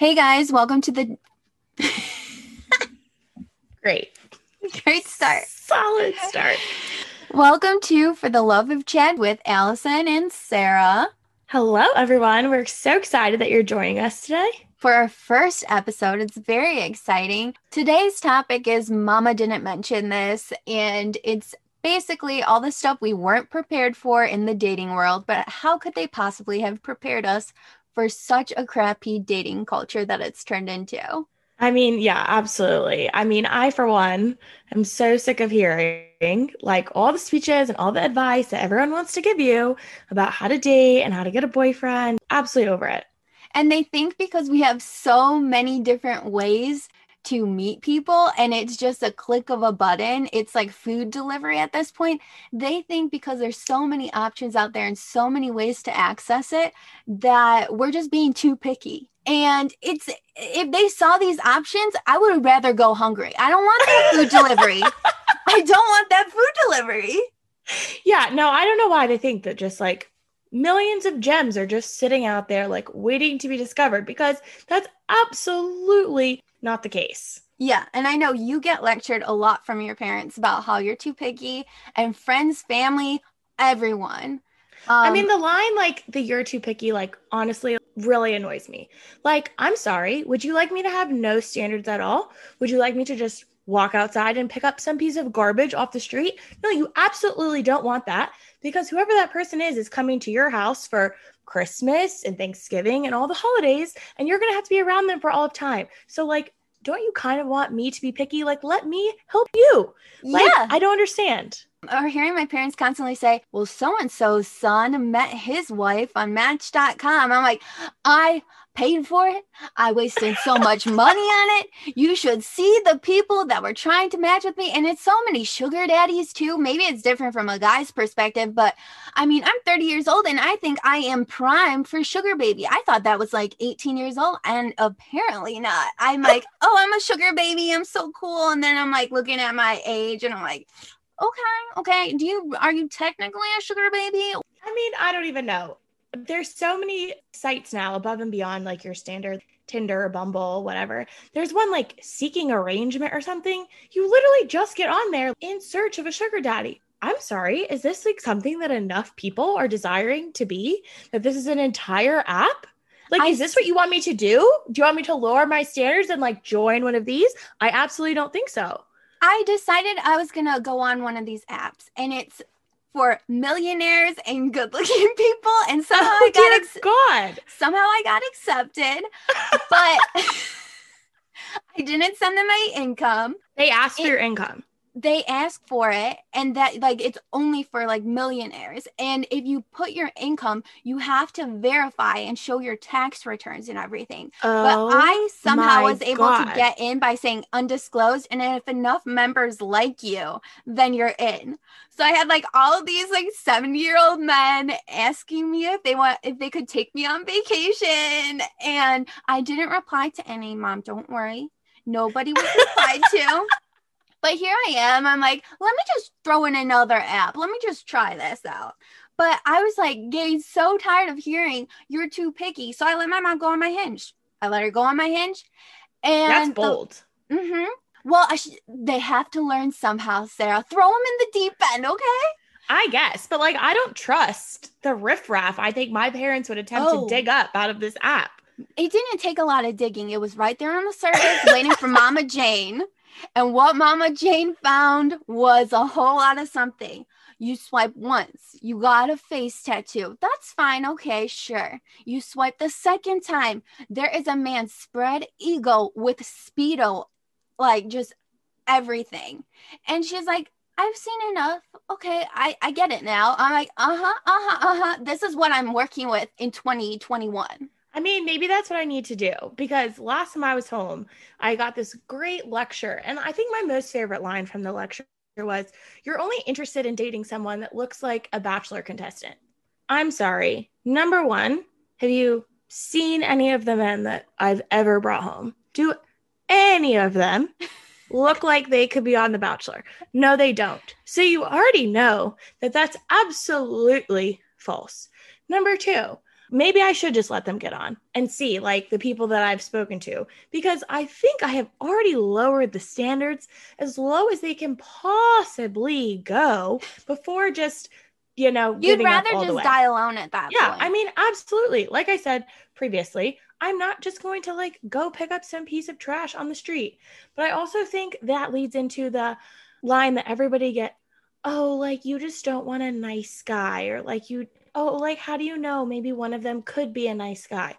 Hey guys, welcome to the Great. great start. Solid start. Welcome to For the Love of Chad with Allison and Sarah. Hello, everyone. We're so excited that you're joining us today. For our first episode, it's very exciting. Today's topic is Mama didn't mention this, and it's basically all the stuff we weren't prepared for in the dating world, but how could they possibly have prepared us for such a crappy dating culture that it's turned into? I mean, yeah, absolutely. I mean, I, for one, am so sick of hearing like all the speeches and all the advice that everyone wants to give you about how to date and how to get a boyfriend. Absolutely over it. And they think because we have so many different ways to meet people and it's just a click of a button, it's like food delivery at this point. They think because there's so many options out there and so many ways to access it that we're just being too picky. And it's if they saw these options, I would rather go hungry. I don't want that food delivery. I don't want that food delivery. Yeah, no, I don't know why they think that just like millions of gems are just sitting out there like waiting to be discovered because that's absolutely not the case. Yeah, and I know you get lectured a lot from your parents about how you're too picky, and friends, family, everyone. I Um, mean, the line like the you're too picky, like honestly, really annoys me. Like, I'm sorry. Would you like me to have no standards at all? Would you like me to just walk outside and pick up some piece of garbage off the street? No, you absolutely don't want that because whoever that person is is coming to your house for Christmas and Thanksgiving and all the holidays, and you're going to have to be around them for all of time. So, like, don't you kind of want me to be picky? Like, let me help you. Like, yeah. I don't understand. or hearing my parents constantly say, well, so and so's son met his wife on Match.com. I'm like, I paid for it. I wasted so much money on it. You should see the people that were trying to match with me. And it's so many sugar daddies, too. Maybe it's different from a guy's perspective, but I mean, I'm 30 years old and I think I am prime for sugar baby. I thought that was like 18 years old, and apparently not. I'm like, oh, I'm a sugar baby. I'm so cool. And then I'm like looking at my age and I'm like, okay, okay. Do you are you technically a sugar baby? I mean, I don't even know. There's so many sites now above and beyond like your standard Tinder, Bumble, whatever. There's one like seeking arrangement or something. You literally just get on there in search of a sugar daddy. I'm sorry, is this like something that enough people are desiring to be? That this is an entire app? Like, I is this what you want me to do? Do you want me to lower my standards and like join one of these? I absolutely don't think so. I decided I was gonna go on one of these apps, and it's for millionaires and good-looking people. And somehow oh, I Oh, got dear ex- God. somehow I got accepted, but I didn't send them my income. They asked for your income. They ask for it and that like it's only for like millionaires. And if you put your income you have to verify and show your tax returns and everything. Oh, but i somehow was able to get in by saying undisclosed and if enough members like you then you're in. So i had like all of these like 70 year old men asking me if they want if they could take me on vacation and i didn't reply to any mom don't worry. Nobody was replied to but here I am. I'm like, let me just throw in another app. Let me just try this out. But I was like getting so tired of hearing you're too picky. So I let my mom go on my hinge. I let her go on my hinge. And That's the- bold. Mhm. Well, I sh- they have to learn somehow, Sarah. Throw them in the deep end, okay? I guess, but like I don't trust the riffraff. I think my parents would attempt Oh. to dig up out of this app. It didn't take a lot of digging. It was right there on the surface, waiting for Mama Jane. And what Mama Jane found was a whole lot of something. You swipe once, you got a face tattoo. That's fine. Okay, sure. You swipe the second time. There is a man spread eagle with Speedo, like just everything. And she's like, I've seen enough. Okay, I, I get it now. I'm like, uh huh, uh huh, uh huh. This is what I'm working with in 2021. I mean, maybe that's what I need to do because last time I was home, I got this great lecture. And I think my most favorite line from the lecture was You're only interested in dating someone that looks like a bachelor contestant. I'm sorry. Number one, have you seen any of the men that I've ever brought home? Do any of them look like they could be on The Bachelor? No, they don't. So you already know that that's absolutely false. Number two, maybe I should just let them get on and see like the people that I've spoken to because I think I have already lowered the standards as low as they can possibly go before just you know you'd rather just die alone at that yeah point. I mean absolutely like I said previously I'm not just going to like go pick up some piece of trash on the street but I also think that leads into the line that everybody get oh like you just don't want a nice guy or like you oh, like, how do you know maybe one of them could be a nice guy?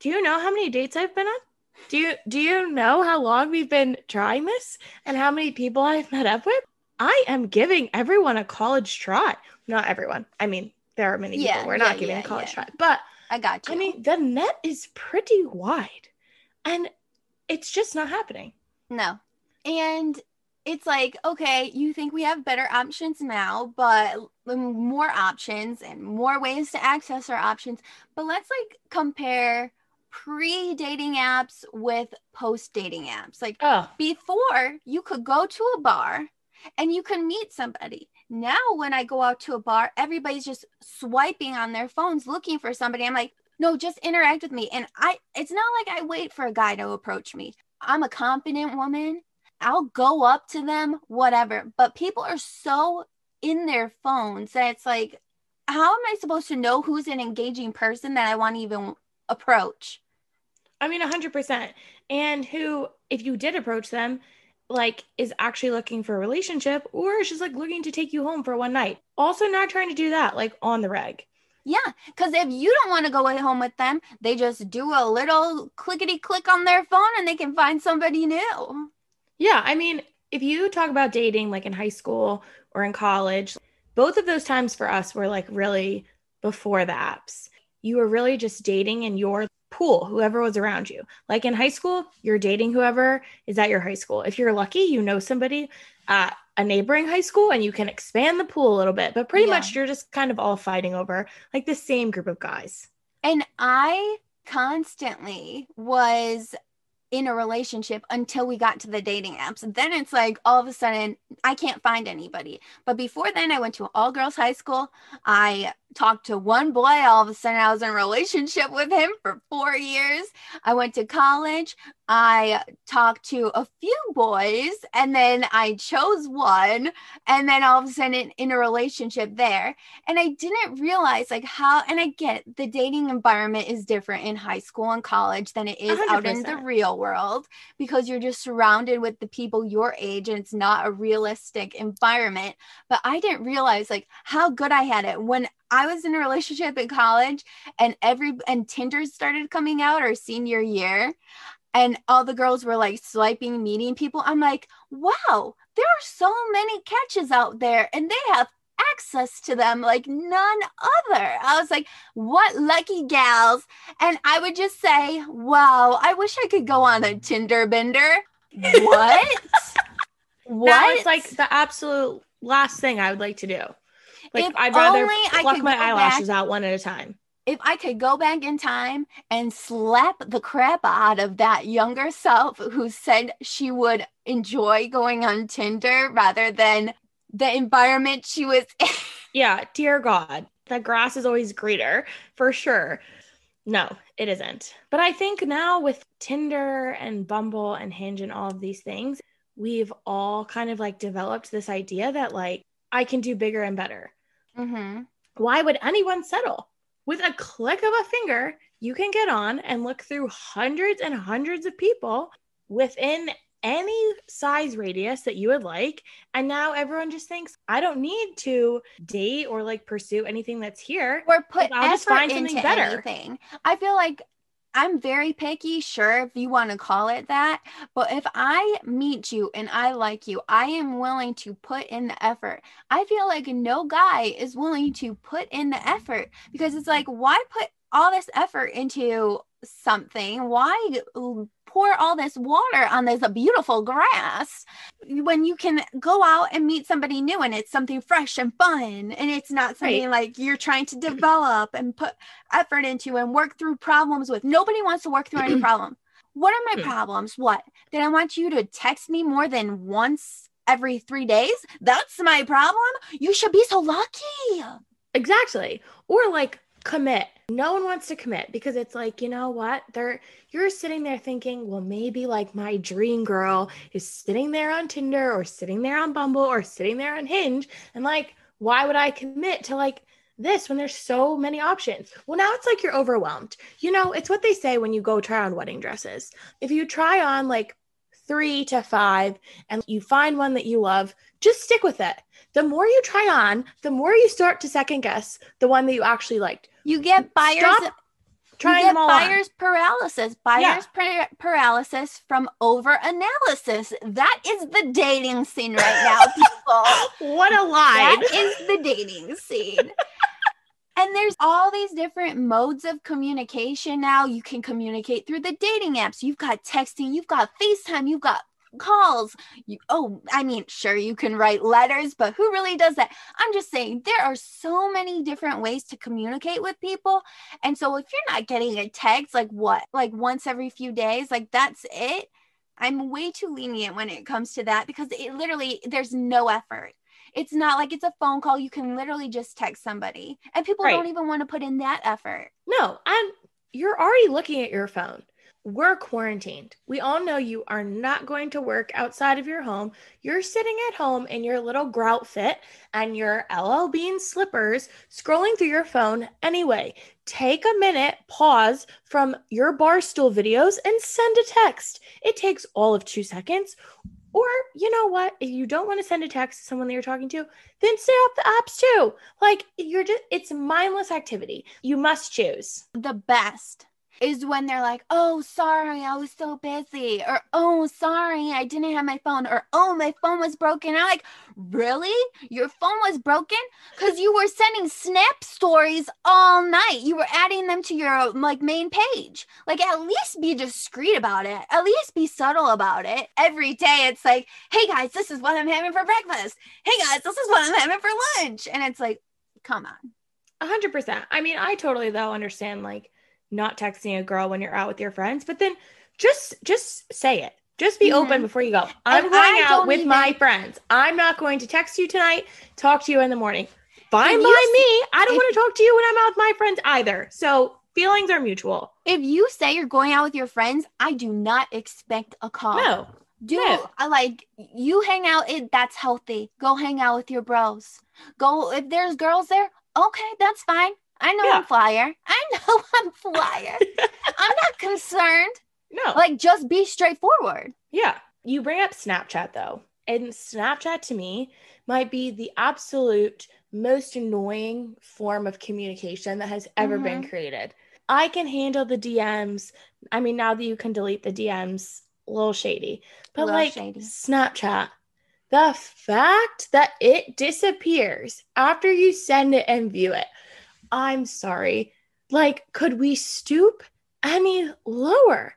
Do you know how many dates I've been on? Do you do you know how long we've been trying this and how many people I've met up with? I am giving everyone a college try. Not everyone. I mean, there are many Yeah, people we're yeah, not giving yeah, a college try, but I got you. I mean, the net is pretty wide, and it's just not happening. No. And it's like, okay, you think we have better options now, but more options and more ways to access our options. But let's like compare pre dating apps with post dating apps. Like Oh, before, you could go to a bar and you could meet somebody. Now, when I go out to a bar, everybody's just swiping on their phones looking for somebody. I'm like, no, just interact with me. And I, it's not like I wait for a guy to approach me. I'm a confident woman. I'll go up to them, whatever. But people are so in their phones that it's like, how am I supposed to know who's an engaging person that I want to even approach? I mean, 100%. And who, if you did approach them, like is actually looking for a relationship or is just like looking to take you home for one night. Also, not trying to do that like on the reg. Yeah, because if you don't want to go home with them, they just do a little clickety click on their phone and they can find somebody new. Yeah, I mean, if you talk about dating like in high school or in college, both of those times for us were like really before the apps. You were really just dating in your pool, whoever was around you. Like in high school, you're dating whoever is at your high school. If you're lucky, you know somebody at a neighboring high school and you can expand the pool a little bit, but pretty Yeah. much you're just kind of all fighting over like the same group of guys. And I constantly was in a relationship until we got to the dating apps. Then it's like all of a sudden I can't find anybody. But before then, I went to all girls high school. I talked to one boy. All of a sudden, I was in a relationship with him for four years. I went to college. I talked to a few boys and then I chose one. And then all of a sudden, in a relationship there. And I didn't realize like how, and I get the dating environment is different in high school and college than it is out in the real world because you're just surrounded with the people your age and it's not a realistic environment. But I didn't realize like how good I had it when I was in a relationship in college and every and Tinder started coming out our senior year and all the girls were like swiping meeting people. I'm like, wow, there are so many catches out there and they have access to them like none other. I was like, what lucky gals. And I would just say, wow, I wish I could go on a Tinder bender. What? what? It's like the absolute last thing I would like to do. Like If I'd rather only I pluck my eyelashes out one at a time. If I could go back in time and slap the crap out of that younger self who said she would enjoy going on Tinder rather than the environment she was in. Yeah, dear God, the grass is always greener for sure. No, it isn't. But I think now with Tinder and Bumble and Hinge and all of these things, we've all kind of like developed this idea that like I can do bigger and better. Mm-hmm. Why would anyone settle? With a click of a finger, you can get on and look through hundreds and hundreds of people within any size radius that you would like. And now everyone just thinks, I don't need to date or like pursue anything that's here. Or put I'll just find something into better. anything. I feel like I'm very picky, sure, if you want to call it that. But if I meet you and I like you, I am willing to put in the effort. I feel like no guy is willing to put in the effort because it's like, why put all this effort into something? Why pour all this water on this beautiful grass when you can go out and meet somebody new and it's something fresh and fun and it's not something like you're trying to develop and put effort into and work through problems with. Nobody wants to work through any problem. What are my Hmm. problems? What? Did I want you to text me more than once every three days? That's my problem. You should be so lucky. Exactly. Or like commit. No one wants to commit because it's like, you know what? They're you're sitting there thinking, well, maybe like my dream girl is sitting there on Tinder or sitting there on Bumble or sitting there on Hinge. And like, why would I commit to like this when there's so many options? Well, now it's like you're overwhelmed. You know, it's what they say when you go try on wedding dresses. If you try on like three to five and you find one that you love, just stick with it. The more you try on, the more you start to second guess the one that you actually liked. You get buyers Stop trying you get buyers paralysis. Buyers Yeah. par- paralysis from over analysis. That is the dating scene right now, people. What a lie. That is the dating scene. And there's all these different modes of communication now. You can communicate through the dating apps. You've got texting, you've got FaceTime, you've got calls. You oh, I mean, sure you can write letters, but who really does that? I'm just saying there are so many different ways to communicate with people. And so if you're not getting a text like what? Like once every few days, like that's it. I'm way too lenient when it comes to that because it literally there's no effort. It's not like it's a phone call. You can literally just text somebody. And people Right. don't even want to put in that effort. No, I'm. you're already looking at your phone. We're quarantined. We all know you are not going to work outside of your home. You're sitting at home in your little grout fit and your LL Bean slippers scrolling through your phone anyway. Take a minute, pause from your barstool videos and send a text. It takes all of two seconds. Or, you know what? If you don't want to send a text to someone that you're talking to, then stay off the apps too. Like, you're just, it's mindless activity. You must choose. The best is when they're like, oh, sorry, I was so busy. Or, oh, sorry, I didn't have my phone. Or, oh, my phone was broken. I'm like, really? Your phone was broken? Because you were sending snap stories all night. You were adding them to your like main page. Like, at least be discreet about it. At least be subtle about it. Every day, it's like, hey guys, this is what I'm having for breakfast. Hey guys, this is what I'm having for lunch. And it's like, come on. Hundred percent. I mean, I totally though understand like not texting a girl when you're out with your friends, but then just just say it. Just be Mhm. open before you go. I'm And going I out with even- my friends. I'm not going to text you tonight. Talk to you in the morning. Fine by you me. I don't if- want to talk to you when I'm out with my friends either. So feelings are mutual. If you say you're going out with your friends, I do not expect a call. No. Do no. I like you hang out it that's healthy. Go hang out with your bros. Go if there's girls there, okay, that's fine. I know Yeah. I'm flyer. I know I'm flyer. I'm not concerned. No. Like just be straightforward. Yeah. You bring up Snapchat though. And Snapchat to me might be the absolute most annoying form of communication that has ever been mm-hmm. created. I can handle the DMs. I mean, now that you can delete the DMs, a little shady. But Little like shady. Snapchat, the fact that it disappears after you send it and view it, I'm sorry. Like, could we stoop any lower?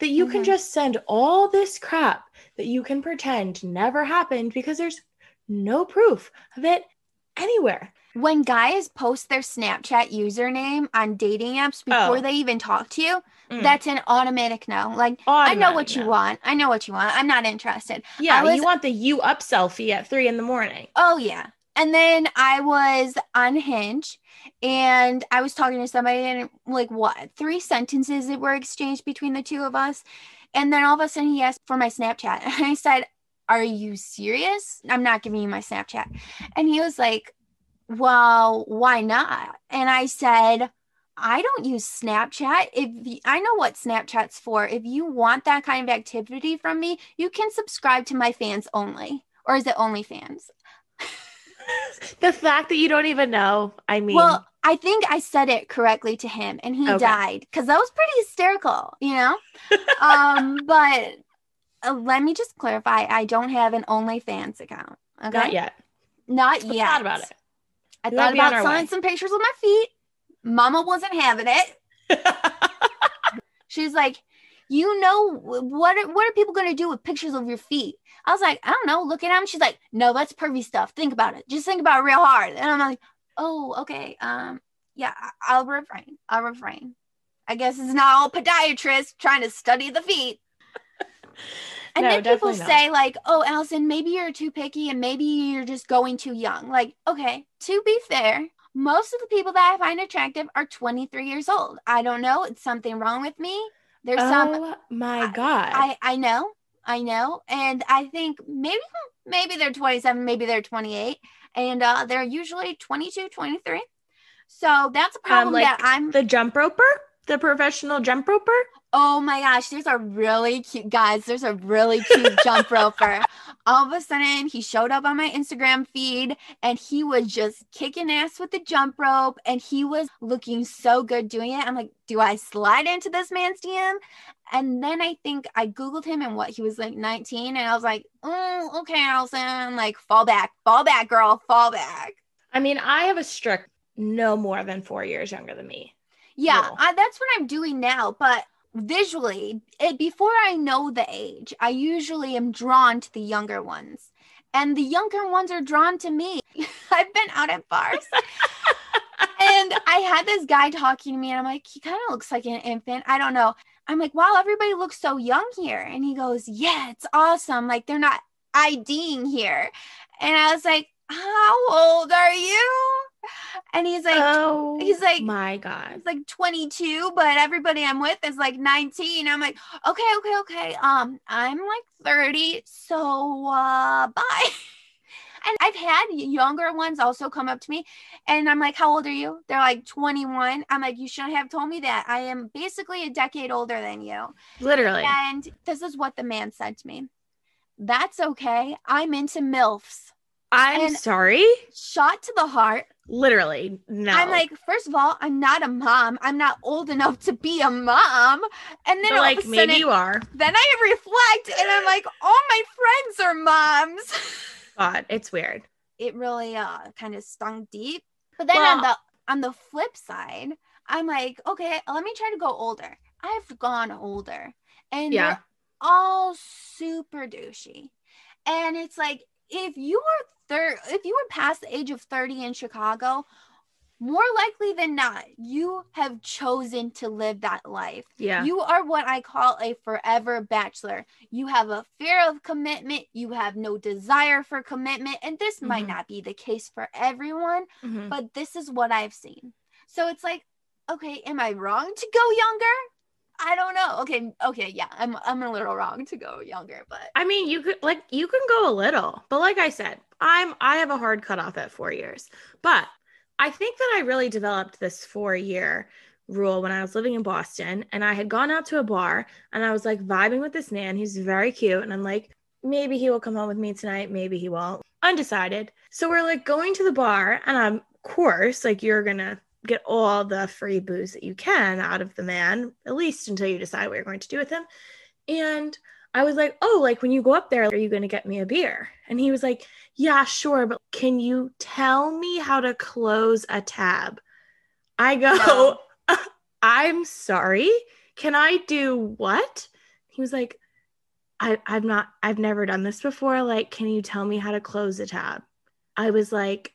That you can Mhm. just send all this crap that you can pretend never happened because there's no proof of it anywhere. When guys post their Snapchat username on dating apps before Oh. they even talk to you, Mm. that's an automatic no. Like I know Automatic what you want. I know what you want. I'm not interested. Yeah, was- you want the you up selfie at three in the morning. Oh yeah. And then I was on Hinge and I was talking to somebody and like what three sentences that were exchanged between the two of us. And then all of a sudden he asked for my Snapchat. And I said, Are you serious? I'm not giving you my Snapchat. And he was like, Well, why not? And I said, I don't use Snapchat. If I know what Snapchat's for, if you want that kind of activity from me, you can subscribe to my fans only. Or is it OnlyFans? The fact that you don't even know, I mean, Well, I think I said it correctly to him and he Okay. died because that was pretty hysterical, you know? um, but uh, let me just clarify I don't have an OnlyFans account. Okay. not yet. Not yet. thought about it. I We thought might be on about selling way. some pictures of my feet. Mama wasn't having it. She's like, you know what? Are, what are people gonna do with pictures of your feet? I was like, I don't know. Look at them. She's like, no, that's pervy stuff. Think about it. Just think about it real hard. And I'm like, oh, okay. Um, yeah, I'll refrain. I'll refrain. I guess it's not all podiatrists trying to study the feet. And No, then people not. say like, "Oh, Allison, maybe you're too picky, and maybe you're just going too young." Like, okay, to be fair, most of the people that I find attractive are 23 years old. I don't know. It's something wrong with me. There's some oh my god. I I know. I know. And I think maybe maybe they're 27, maybe they're 28 and uh they're usually 22, 23. So that's a problem um, like that I'm the jump roper, the professional jump roper. Oh my gosh, there's a really cute guys. There's a really cute jump roper. All of a sudden, he showed up on my Instagram feed and he was just kicking ass with the jump rope and he was looking so good doing it. I'm like, do I slide into this man's DM? And then I think I Googled him and what he was like 19. And I was like, oh, okay, Allison, like fall back, fall back, girl, fall back. I mean, I have a strict no more than four years younger than me. Yeah. I, that's what I'm doing now. But visually, it, before I know the age, I usually am drawn to the younger ones. And the younger ones are drawn to me. I've been out at bars. and I had this guy talking to me, and I'm like, he kind of looks like an infant. I don't know. I'm like, wow, everybody looks so young here. And he goes, yeah, it's awesome. Like, they're not IDing here. And I was like, how old are you? And he's like, oh, he's like, my god. it's like 22, but everybody I'm with is like 19. I'm like, okay, okay, okay. Um, I'm like 30, so uh bye. And I've had younger ones also come up to me and I'm like, How old are you? They're like 21. I'm like, You shouldn't have told me that. I am basically a decade older than you. Literally. And this is what the man said to me. That's okay. I'm into MILFs. I'm and- sorry. Shot to the heart. Literally, no. I'm like, first of all, I'm not a mom. I'm not old enough to be a mom. And then all like of a maybe sudden, you are. then I reflect and I'm like, all my friends are moms. God, it's weird. It really uh kind of stung deep. But then Well- on the on the flip side, I'm like, okay, let me try to go older. I've gone older. And Yeah. they're all super douchey. And it's like if you were thir- if you were past the age of 30 in Chicago, more likely than not, you have chosen to live that life. Yeah. You are what I call a forever bachelor. You have a fear of commitment, you have no desire for commitment, and this might Mhm. not be the case for everyone, Mhm. but this is what I've seen. So it's like, okay, am I wrong to go younger? I don't know. Okay, okay, yeah, I'm I'm a little wrong to go younger, but I mean, you could like you can go a little, but like I said, I'm I have a hard cutoff at four years. But I think that I really developed this four year rule when I was living in Boston, and I had gone out to a bar and I was like vibing with this man. He's very cute, and I'm like, maybe he will come home with me tonight, maybe he won't. Undecided. So we're like going to the bar, and I'm, of course, like you're gonna get all the free booze that you can out of the man, at least until you decide what you're going to do with him. And I was like, oh, like when you go up there, are you going to get me a beer? And he was like, yeah, sure. But can you tell me how to close a tab? I go, I'm sorry. Can I do what? He was like, I, I've not, I've never done this before. Like, can you tell me how to close a tab? I was like,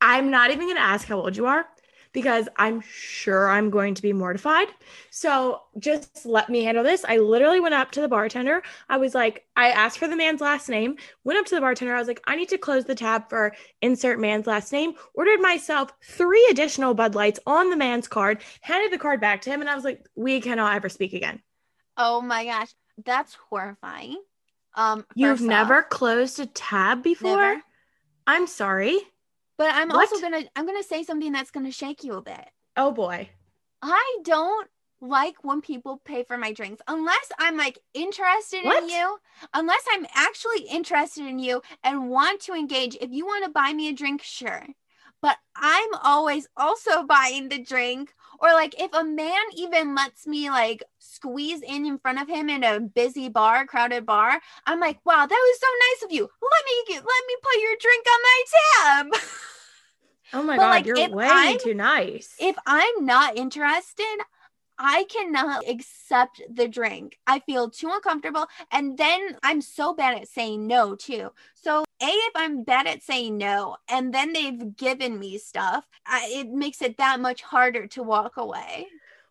I'm not even going to ask how old you are because I'm sure I'm going to be mortified. So just let me handle this. I literally went up to the bartender. I was like, I asked for the man's last name, went up to the bartender. I was like, I need to close the tab for insert man's last name, ordered myself three additional Bud Lights on the man's card, handed the card back to him, and I was like, we cannot ever speak again. oh my gosh, that's horrifying. Um You've never off, closed a tab before? Never. I'm sorry. But I'm What? also gonna I'm gonna say something that's gonna shake you a bit. Oh boy. I don't like when people pay for my drinks unless I'm like interested What? in you, unless I'm actually interested in you and want to engage. If you want to buy me a drink, sure. But I'm always also buying the drink. Or like if a man even lets me like squeeze in in front of him in a busy bar, crowded bar, I'm like, wow, that was so nice of you. Let me get, let me put your drink on my tab. Oh my But, god, like, you're way I'm- too nice. if I'm not interested, I cannot accept the drink. I feel too uncomfortable. And then I'm so bad at saying no, too. So, A, if I'm bad at saying no and then they've given me stuff, I, it makes it that much harder to walk away.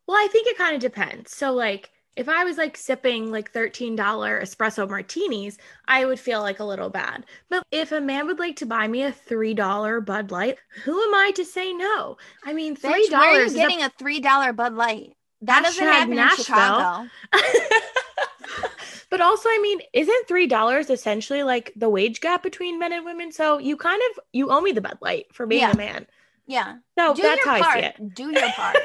Well, I think it kind of depends. So, like, if I was like sipping like $13 espresso martinis, I would feel like a little bad. But if a man would like to buy me a $3 Bud Light, who am I to say no? I mean, $3 Bitch, where are you is a- getting a three dollar Bud Light? That doesn't happen Nashville. in Chicago. but also, I mean, isn't three dollars essentially like the wage gap between men and women? So you kind of you owe me the Bud Light for being Yeah. a man. Yeah, So do that's how part. I see it. Do your part.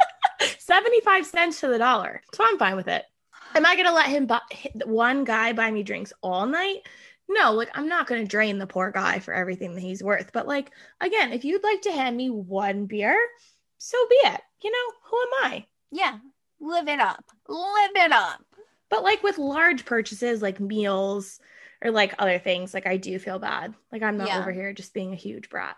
75 cents to the dollar. So I'm fine with it. Am I going to let him buy one guy buy me drinks all night? No, like I'm not going to drain the poor guy for everything that he's worth. But like again, if you'd like to hand me one beer, so be it. You know, who am I? Yeah, live it up. Live it up. But like with large purchases like meals or like other things, like I do feel bad. Like I'm not Yeah. over here just being a huge brat.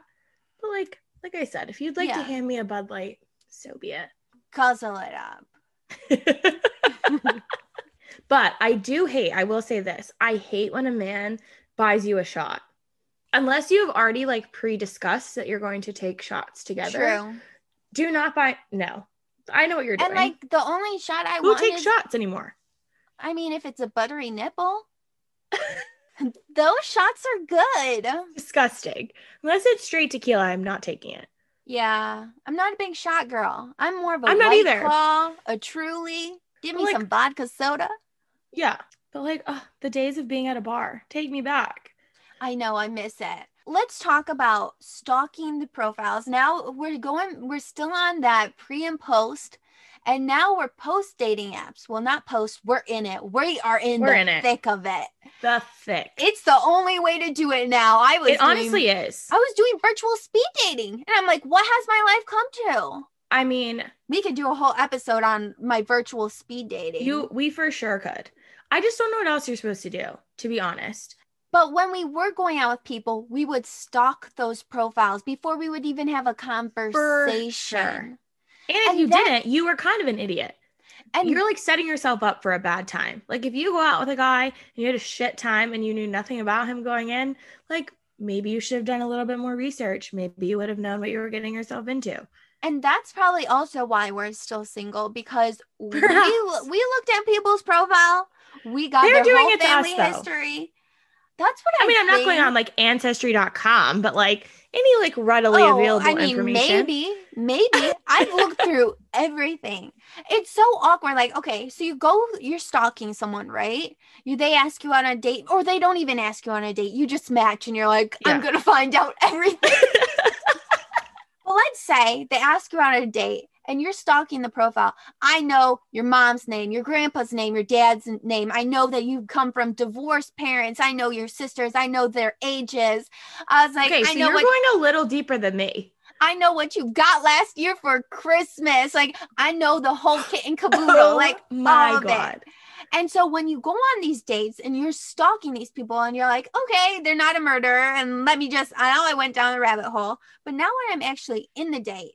But like like I said, if you'd like to hand me a Bud Light, so be it. Guzzle it up. but I do hate, I will say this. I hate when a man buys you a shot. Unless you have already like pre-discussed that you're going to take shots together. True. Do not buy no. I know what you're doing. And like the only shot I Who want takes is, shots anymore? I mean, if it's a buttery nipple, those shots are good. Disgusting. Unless it's straight tequila, I'm not taking it. Yeah, I'm not a big shot girl. I'm more of a I'm not either. Claw, a Truly. Give me Like- some vodka soda. Yeah. But like the days of being at a bar, take me back. I know, I miss it. Let's talk about stalking the profiles. Now we're going, we're still on that pre and post, and now we're post dating apps. Well, not post, we're in it. We are in We're the in it. thick of it. The thick. It's the only way to do it now. I was it doing- honestly is. I was doing virtual speed dating, and I'm like, what has my life come to? I mean, We could do a whole episode on my virtual speed dating. you we for sure could. I just don't know what else you're supposed to do, to be honest. But when we were going out with people, we would stalk those profiles before we would even have a conversation. sure. And if And you that- didn't, you were kind of an idiot. And You're like setting yourself up for a bad time. Like if you go out with a guy and you had a shit time and you knew nothing about him going in, like maybe you should have done a little bit more research. Maybe you would have known what you were getting yourself into. and that's probably also why we're still single because we, Perhaps. we looked at people's profile. We got They're their whole us, family though. history. That's what I, I mean, I'm not going on like ancestry.com, but like any like readily Oh, available I mean, information. maybe, maybe. I've looked through everything. It's so awkward. Like, okay, so you go, you're stalking someone, right? You they ask you on a date, or they don't even ask you on a date. You just match, and you're like, I'm gonna find out everything. well, let's say they ask you on a date. And you're stalking the profile. I know your mom's name, your grandpa's name, your dad's name. I know that you come from divorced parents. I know your sisters. I know their ages. I was like, okay, I so know you're what going a little deeper than me. I know what you got last year for Christmas. Like I know the whole kit and caboodle. Oh like my god. it. And so when you go on these dates and you're stalking these people and you're like, okay, they're not a murderer, and let me just I know I went down the rabbit hole, but now when I'm actually in the date,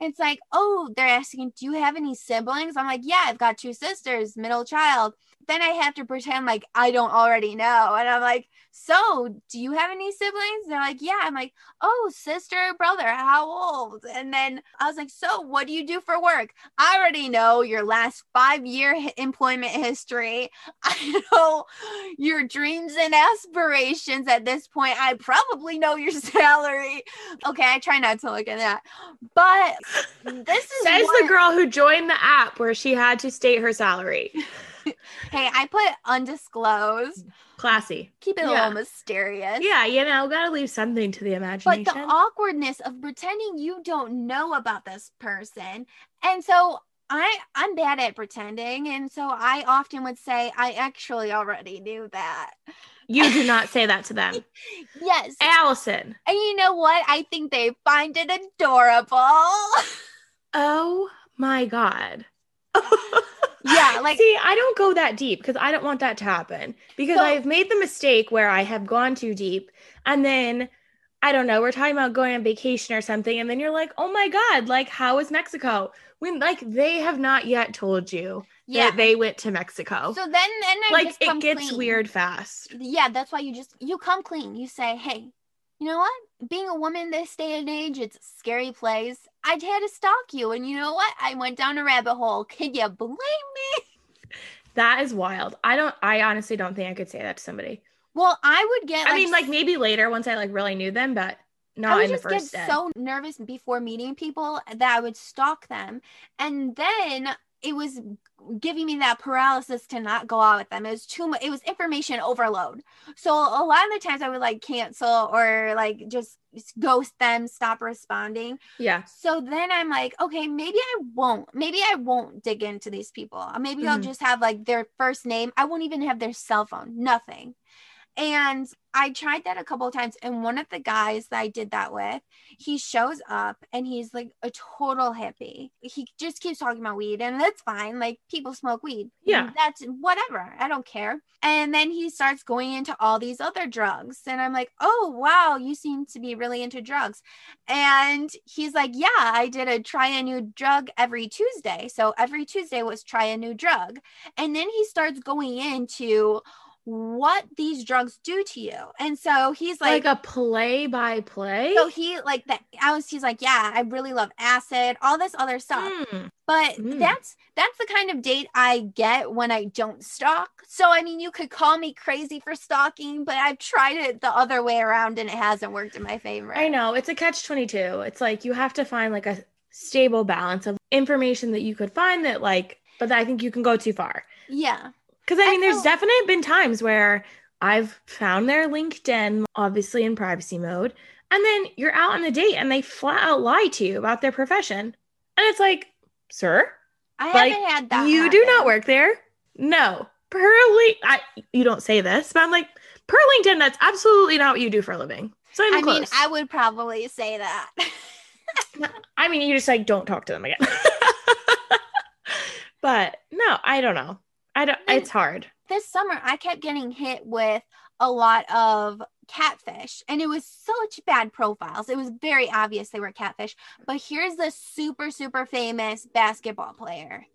it's like, oh, they're asking, do you have any siblings? I'm like, yeah, I've got two sisters, middle child. Then I have to pretend like I don't already know. And I'm like, so do you have any siblings? They're like, yeah. I'm like, oh, sister, brother, how old? And then I was like, so what do you do for work? I already know your last five year employment history. I know your dreams and aspirations at this point. I probably know your salary. Okay, I try not to look at that. But this is Says what- the girl who joined the app where she had to state her salary. hey, I put undisclosed. Classy. Keep it a little mysterious. Yeah, you know, gotta leave something to the imagination. But the awkwardness of pretending you don't know about this person. And so I I'm bad at pretending and so I often would say I actually already knew that. you do not say that to them. Yes. Allison. And you know what? I think they find it adorable. Oh my God. Yeah, like- see, I don't go that deep because I don't want that to happen. Because So- I've made the mistake where I have gone too deep and then I don't know, we're talking about going on vacation or something, and then you're like, oh my God, like, how is Mexico? When like they have not yet told you yeah. that they went to Mexico. so then then I like it gets clean. weird fast. Yeah, that's why you just you come clean. You say, "Hey, you know what? Being a woman this day and age, it's a scary place. I had to stalk you, and you know what? I went down a rabbit hole. Can you blame me?" That is wild. I don't I honestly don't think I could say that to somebody. Well, I would get. I mean, like maybe later once I like really knew them, but I not would in the just first get day. so nervous before meeting people that I would stalk them, and then it was giving me that paralysis to not go out with them. It was too much. It was information overload. So a lot of the times I would like cancel or like just ghost them, stop responding. yeah. So then I'm like, okay, maybe I won't. Maybe I won't dig into these people. Maybe I'll Mhm. just have like their first name. I won't even have their cell phone, nothing. And I tried that a couple of times. And one of the guys that I did that with, he shows up and he's like a total hippie. He just keeps talking about weed, and that's fine. Like people smoke weed. Yeah. That's whatever. I don't care. And then he starts going into all these other drugs. And I'm like, oh, wow, you seem to be really into drugs. And he's like, Yeah, I did a try a new drug every Tuesday. So every Tuesday was try a new drug. And then he starts going into what these drugs do to you. And so he's Like, like, a play by play. so he like that I was he's like, Yeah, I really love acid, all this other stuff. Mm. But Mm. that's that's the kind of date I get when I don't stalk. So I mean you could call me crazy for stalking, but I've tried it the other way around and it hasn't worked in my favor. I know it's a catch 22. It's like you have to find like a stable balance of information that you could find that like, but I think you can go too far. Yeah. Because I I mean, there's definitely been times where I've found their LinkedIn, obviously in privacy mode, and then you're out on the date and they flat out lie to you about their profession. And it's like, sir, I Like, haven't had that. you do not work there. No. Per link, I, you don't say this, but I'm like, per LinkedIn, that's absolutely not what you do for a living. So I'm I mean. I would probably say that. I mean, you just like don't talk to them again. but no, I don't know. I don't. Then- It's hard. this summer I kept getting hit with a lot of catfish and it was such bad profiles. It was very obvious they were catfish. But here's this super, super famous basketball player.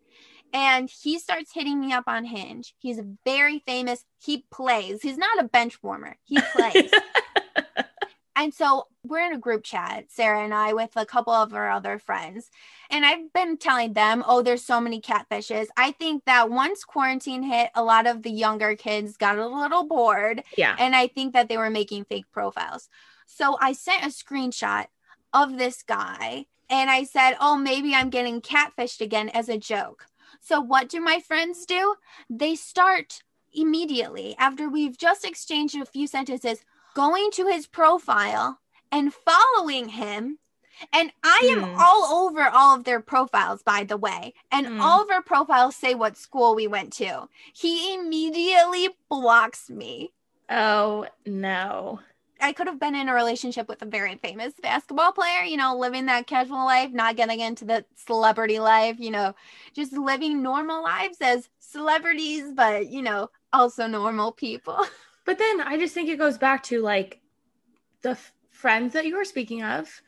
And he starts hitting me up on Hinge. He's very famous. He plays. He's not a bench warmer. He plays. And so we're in a group chat, Sarah and I, with a couple of our other friends. And I've been telling them, oh, there's so many catfishes. I think that once quarantine hit, a lot of the younger kids got a little bored. yeah. And I think that they were making fake profiles. So I sent a screenshot of this guy and I said, oh, maybe I'm getting catfished again as a joke. So what do my friends do? They start immediately after we've just exchanged a few sentences going to his profile and following him. And I am Hmm. all over all of their profiles, by the way. And Hmm. all of our profiles say what school we went to. He immediately blocks me. Oh no. I could have been in a relationship with a very famous basketball player, you know, living that casual life, not getting into the celebrity life, you know, just living normal lives as celebrities, but, you know, also normal people. But then I just think it goes back to like the f- friends that you are speaking of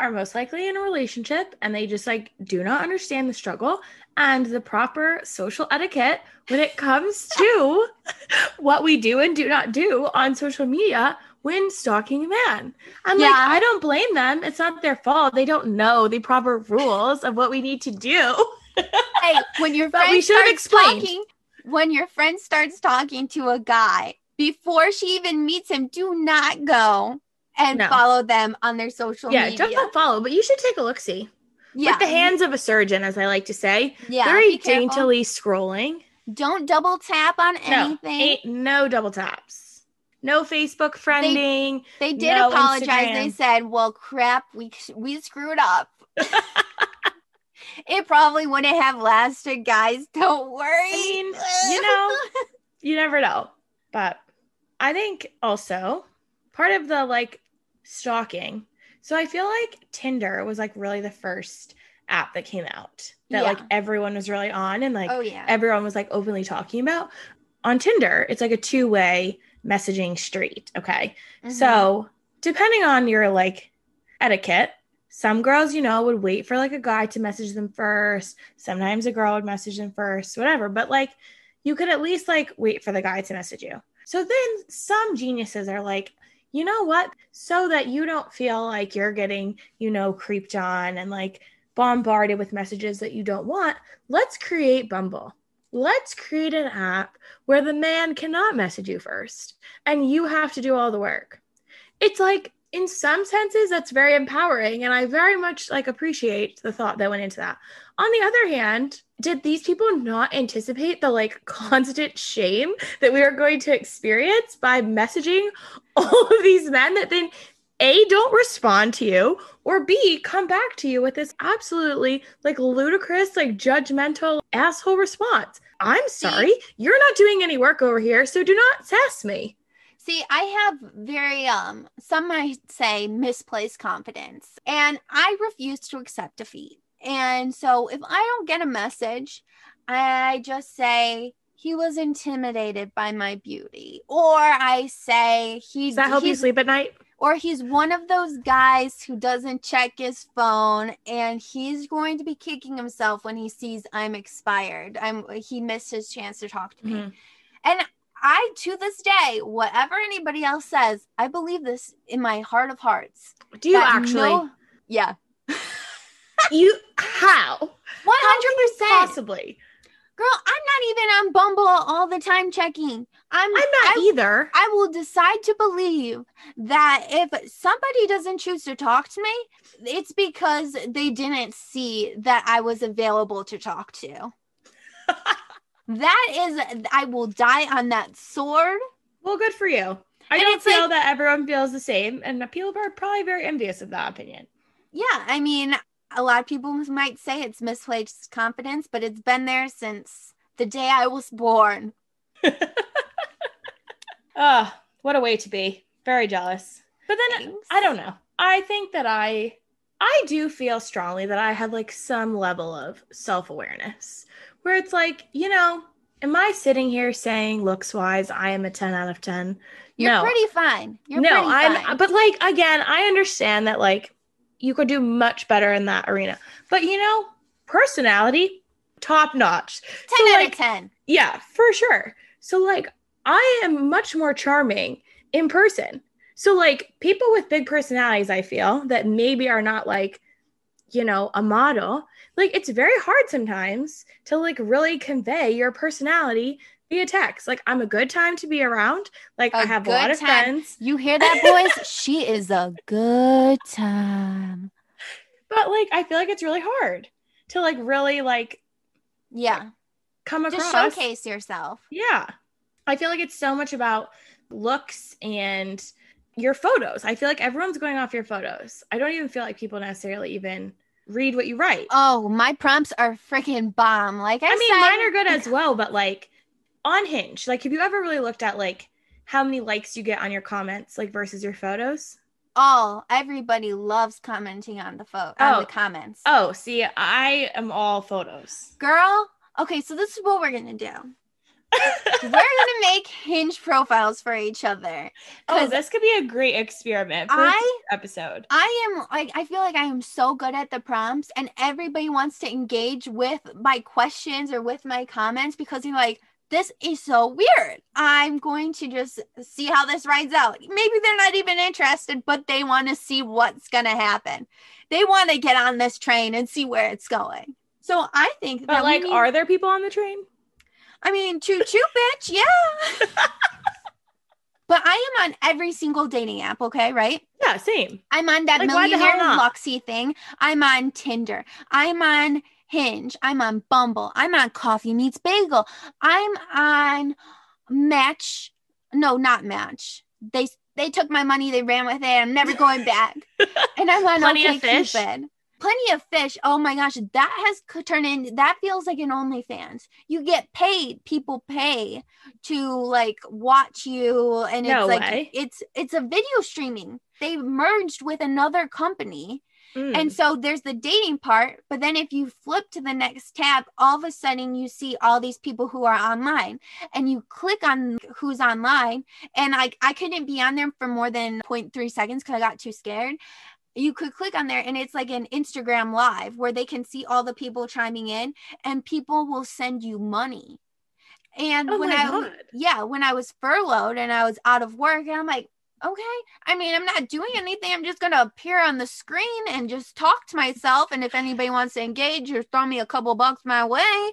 are most likely in a relationship and they just like do not understand the struggle and the proper social etiquette when it comes to what we do and do not do on social media when stalking a man. I'm like, I don't blame them. It's not their fault. They don't know the proper rules of what we need to do. hey, when your friend we should have explained. talking, when your friend starts talking to a guy before she even meets him, do not go and No. follow them on their social yeah, media. don't follow, but you should take a look see. yeah, With the hands of a surgeon, as I like to say. yeah, very daintily scrolling. Don't double tap on No, anything. ain't no double taps. No Facebook friending. They did No apologize. They said, "Well, crap, we we screwed up." it probably wouldn't have lasted, guys. Don't worry. I mean, you know, you never know. But I think also part of the like stalking. So I feel like Tinder was like really the first app that came out that like everyone was really on and like oh yeah, everyone was like openly talking about. On Tinder, it's like a two-way messaging street, okay? Mhm. So, depending on your like etiquette, some girls, you know, would wait for like a guy to message them first. Sometimes a girl would message them first, whatever. But like, you could at least like wait for the guy to message you. So then some geniuses are like, you know what? So that you don't feel like you're getting, you know, creeped on and like bombarded with messages that you don't want, let's create Bumble. let's create an app where the man cannot message you first and you have to do all the work. It's like in some senses that's very empowering and I very much like appreciate the thought that went into that. On the other hand, did these people not anticipate the like constant shame that we are going to experience by messaging all of these men that then a don't respond to you or b come back to you with this absolutely like ludicrous like judgmental asshole response i'm sorry you're not doing any work over here so do not sass me See, I have very um some might say misplaced confidence and I refuse to accept defeat. And so if I don't get a message, I just say he was intimidated by my beauty or I say he does that help you sleep at night or he's one of those guys who doesn't check his phone and he's going to be kicking himself when he sees I'm expired. I'm he missed his chance to talk to me. Mm-hmm. And I, to this day, whatever anybody else says, I believe this in my heart of hearts. Do you actually? No, yeah. you how? One hundred percent. Possibly. Girl, I'm not even on Bumble all the time checking. I'm, I'm not I, either. I will decide to believe that if somebody doesn't choose to talk to me, it's because they didn't see that I was available to talk to. That is I will die on that sword. Well, good for you. I and don't feel like, that everyone feels the same, and people are probably very envious of that opinion. Yeah, I mean, a lot of people might say it's misplaced confidence, but it's been there since the day I was born. Ah, oh, what a way to be. Very jealous. But then Thanks. I don't know. I think that I I do feel strongly that I have like some level of self-awareness where it's like, you know, am I sitting here saying looks wise I am a 10 out of 10? You're no. pretty fine. You're no, pretty I'm fine. but like again, I understand that like you could do much better in that arena. But you know, personality top notch. 10 so, out like, of 10. Yeah, for sure. So like I am much more charming in person. So like people with big personalities I feel that maybe are not like you know, a model, like it's very hard sometimes to like really convey your personality via text. Like I'm a good time to be around. Like a I have a lot of time. friends. You hear that, boys? she is a good time. But like I feel like it's really hard to like really like yeah come across. Just showcase yourself. Yeah. I feel like it's so much about looks and your photos. I feel like everyone's going off your photos. I don't even feel like people necessarily even read what you write. Oh, my prompts are freaking bomb. Like I, I mean, said, mine are good as well, but like on Hinge, like have you ever really looked at like how many likes you get on your comments, like versus your photos? All everybody loves commenting on the photo oh. on the comments. Oh, see, I am all photos. Girl, okay, so this is what we're gonna do. We're gonna make hinge profiles for each other. Oh, this could be a great experiment for I, episode. I am like I feel like I am so good at the prompts and everybody wants to engage with my questions or with my comments because you're like, this is so weird. I'm going to just see how this rides out. Maybe they're not even interested, but they want to see what's gonna happen. They want to get on this train and see where it's going. So I think But like, need- are there people on the train? I mean, choo choo, bitch. Yeah. but I am on every single dating app, okay? Right? Yeah, same. I'm on that like, millionaire Luxy thing. I'm on Tinder. I'm on Hinge. I'm on Bumble. I'm on Coffee Meets Bagel. I'm on Match. No, not Match. They they took my money. They ran with it. I'm never going back. and I'm on Plenty OK Cupid. Plenty of fish. Oh my gosh, that has turned in. That feels like an OnlyFans. You get paid. People pay to like watch you, and it's no like way. it's it's a video streaming. They merged with another company. Mm. And so there's the dating part, but then if you flip to the next tab, all of a sudden you see all these people who are online and you click on who's online. And I, I couldn't be on there for more than 0.3 seconds because I got too scared you could click on there and it's like an Instagram live where they can see all the people chiming in and people will send you money. And oh when I God. yeah, when I was furloughed and I was out of work and I'm like, okay, I mean, I'm not doing anything. I'm just going to appear on the screen and just talk to myself and if anybody wants to engage or throw me a couple bucks my way,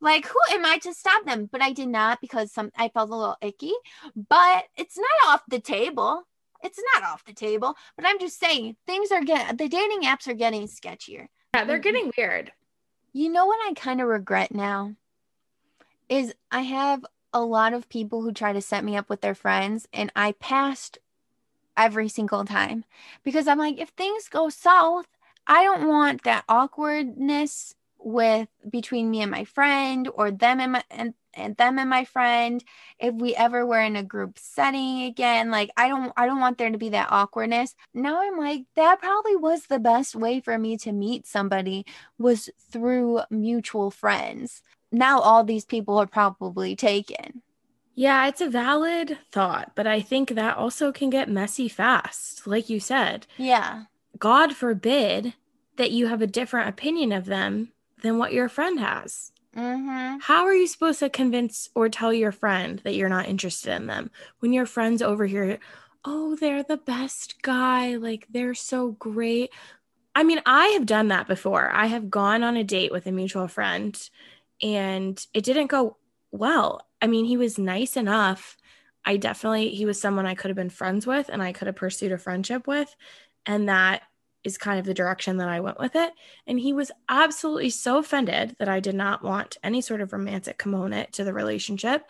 Like, who am I to stop them? But I did not because some I felt a little icky. But it's not off the table. It's not off the table. But I'm just saying things are getting the dating apps are getting sketchier. Yeah, they're mm-hmm. getting weird. You know what I kind of regret now is I have a lot of people who try to set me up with their friends and I passed every single time because I'm like if things go south, I don't want that awkwardness with between me and my friend or them and my and, and them and my friend if we ever were in a group setting again like i don't i don't want there to be that awkwardness. Now i'm like that probably was the best way for me to meet somebody was through mutual friends. Now all these people are probably taken. Yeah, it's a valid thought, but I think that also can get messy fast. Like you said, yeah. God forbid that you have a different opinion of them than what your friend has. mm-hmm. How are you supposed to convince or tell your friend that you're not interested in them when your friend's over here? Oh, they're the best guy. Like, they're so great. I mean, I have done that before. I have gone on a date with a mutual friend and it didn't go well. I mean, he was nice enough. I definitely, he was someone I could have been friends with and I could have pursued a friendship with. And that is kind of the direction that I went with it. And he was absolutely so offended that I did not want any sort of romantic component to the relationship.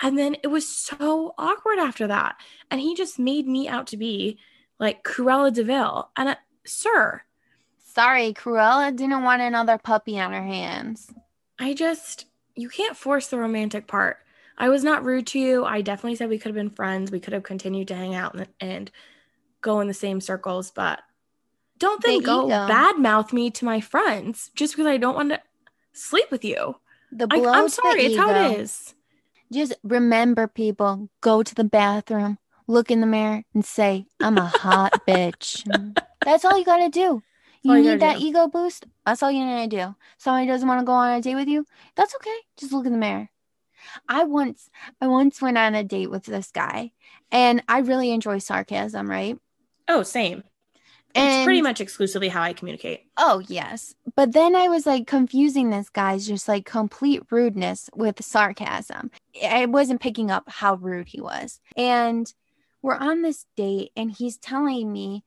And then it was so awkward after that. And he just made me out to be like Cruella de Vil. And sir, sorry cruella didn't want another puppy on her hands I just, you can't force the romantic part. I was not rude to you. I definitely said we could have been friends. We could have continued to hang out and, and go in the same circles, but don't then The go ego. badmouth me to my friends just because I don't want to sleep with you. the I, blow I'm to the sorry. It's how it ego. is. Just remember, people, go to the bathroom, look in the mirror, and say, I'm a hot bitch. That's all you got to do. You you need that do. ego boost? That's all you need to do. Somebody doesn't want to go on a date with you? That's okay. Just look in the mirror. I once I once went on a date with this guy and I really enjoy sarcasm, right? Oh, same. It's pretty much exclusively how I communicate. Oh, yes. But then I was like confusing this guy's just like complete rudeness with sarcasm. I wasn't picking up how rude he was. And we're on this date and he's telling me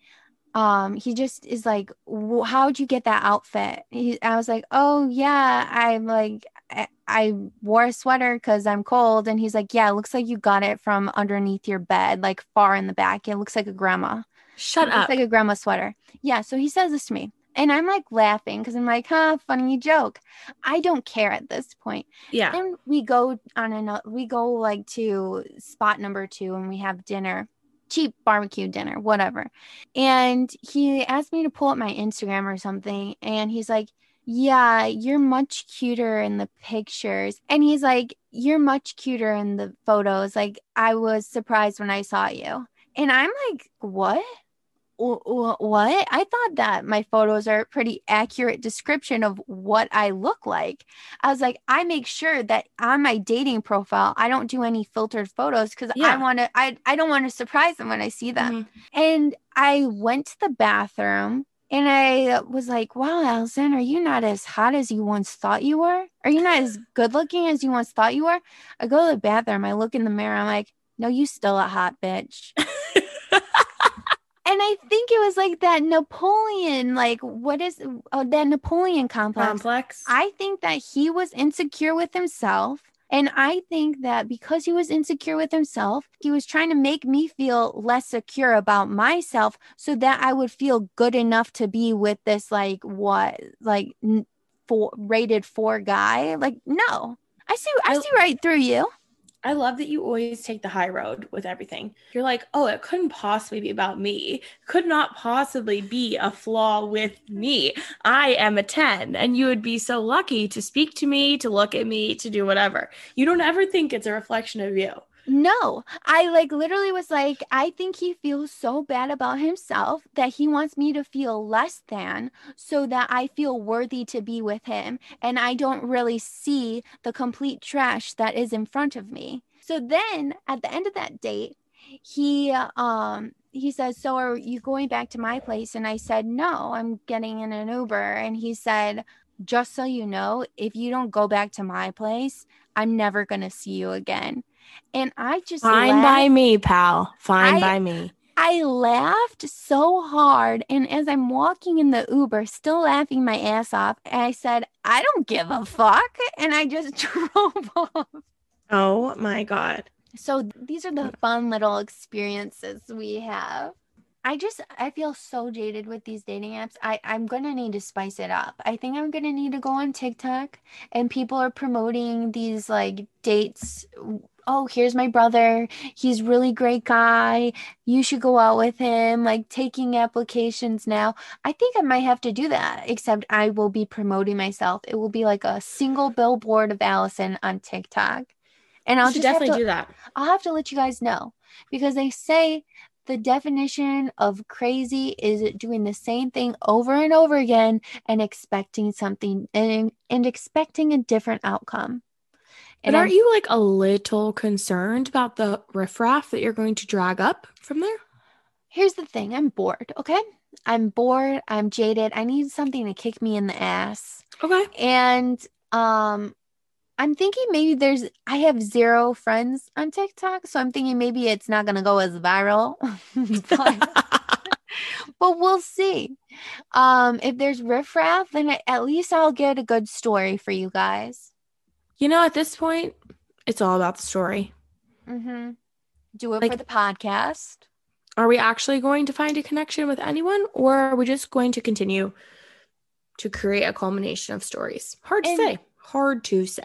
um he just is like "Wh- how'd you get that outfit he, i was like oh yeah i'm like I, I wore a sweater because i'm cold and he's like yeah it looks like you got it from underneath your bed like far in the back it looks like a grandma Shut up. looks like a grandma sweater. Yeah. So he says this to me. And I'm like laughing because I'm like, huh, funny joke. I don't care at this point. yeah. Then we go on another, we go like to spot number two and we have dinner, cheap barbecue dinner, whatever. And he asked me to pull up my Instagram or something. And he's like, yeah, you're much cuter in the pictures. And he's like, you're much cuter in the photos. Like, I was surprised when I saw you. And I'm like, what? Wh- wh- what? I thought that my photos are a pretty accurate description of what I look like. I was like, I make sure that on my dating profile, I don't do any filtered photos because Yeah. I want to. I I don't want to surprise them when I see them. Mhm. And I went to the bathroom. And I was like, wow, Allison, are you not as hot as you once thought you were? Are you not as good looking as you once thought you were? I go to the bathroom, I look in the mirror, I'm like, no, you still a hot bitch. And I think it was like that Napoleon, like what is oh, that Napoleon complex? Complex. I think that he was insecure with himself. And I think that because he was insecure with himself, he was trying to make me feel less secure about myself so that I would feel good enough to be with this, like, what, like, four, rated four guy. Like, no, I see, I I- see right through you. I love that you always take the high road with everything. You're like, oh, it couldn't possibly be about me. Could not possibly be a flaw with me. I am a 10. And you would be so lucky to speak to me, to look at me, to do whatever. You don't ever think it's a reflection of you. No, I like literally was like, I think he feels so bad about himself that he wants me to feel less than so that I feel worthy to be with him. And I don't really see the complete trash that is in front of me. So then at the end of that date, he, um, he says, So are you going back to my place? And I said, No, I'm getting in an Uber. And he said, just so you know, if you don't go back to my place, I'm never going to see you again. And I just Fine laughed. by me, pal. Fine I- by me. I laughed so hard. And as I'm walking in the Uber, still laughing my ass off, I said, I don't give a fuck. And I just drove off. Oh my god. So these are the fun little experiences we have. I just I feel so jaded with these dating apps. I I'm gonna need to spice it up. I think I'm gonna need to go on TikTok and people are promoting these like dates. Oh, here's my brother. He's really great guy. You should go out with him. Like taking applications now. I think I might have to do that. Except I will be promoting myself. It will be like a single billboard of Allison on TikTok. And I'll definitely to- do that. I'll have to let you guys know because they say the definition of crazy is doing the same thing over and over again and expecting something and, and expecting a different outcome. And aren't I'm- you like a little concerned about the riffraff that you're going to drag up from there? here's the thing I'm bored, okay? I'm bored, I'm jaded. I need something to kick me in the ass. Okay. And um I'm thinking maybe there's I have zero friends on TikTok, so I'm thinking maybe it's not gonna go as viral. but, but we'll see. Um, if there's riffraff, then I- at least I'll get a good story for you guys. You know, at this point, it's all about the story. Mm-hmm. Do it Like- for the podcast. Are we actually going to find a connection with anyone, or are we just going to continue to create a culmination of stories? Hard to And- say. Hard to say.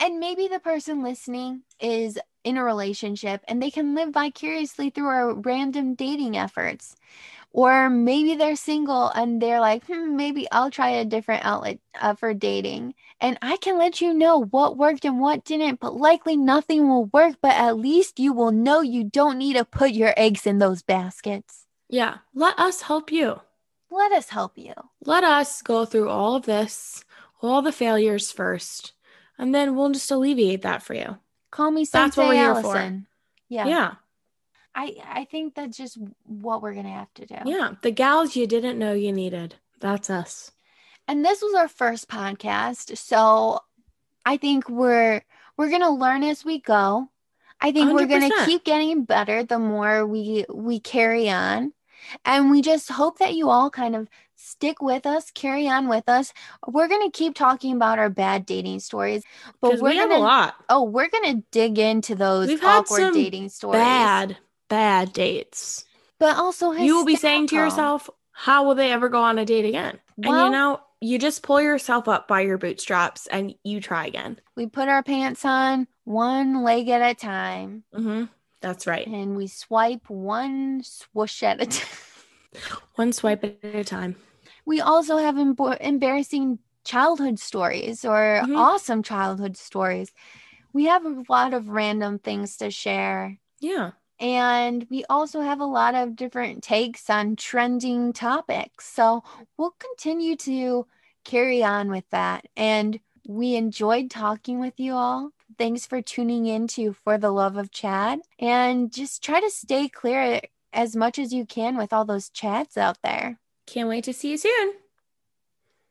And maybe the person listening is in a relationship and they can live vicariously through our random dating efforts. Or maybe they're single and they're like, hmm, maybe I'll try a different outlet uh, for dating. And I can let you know what worked and what didn't, but likely nothing will work. But at least you will know you don't need to put your eggs in those baskets. Yeah. Let us help you. Let us help you. Let us go through all of this, all the failures first, and then we'll just alleviate that for you. Call me That's what we're here for. Allison. Yeah. Yeah. I, I think that's just what we're going to have to do. Yeah. The gals you didn't know you needed. That's us. and this was our first podcast so i think we're we're gonna learn as we go i think we are gonna keep getting better the more we we carry on and we just hope that you all kind of stick with us carry on with us we're gonna keep talking about our bad dating stories but we're we gonna a lot. oh we're gonna dig into those We've had awkward some dating stories Bad, bad dates. but also You will be saying to yourself, how will they ever go on a date again? and you know, you just pull yourself up by your bootstraps and you try again. we put our pants on one leg at a time hmm That's right. and we swipe one swoosh at a time. One swipe at a time. We also have embarrassing childhood stories or Mhm. awesome childhood stories. We have a lot of random things to share. Yeah. And we also have a lot of different takes on trending topics. So we'll continue to carry on with that. And we enjoyed talking with you all. Thanks for tuning in to For the Love of Chad. And just try to stay clear as much as you can with all those chats out there. Can't wait to see you soon.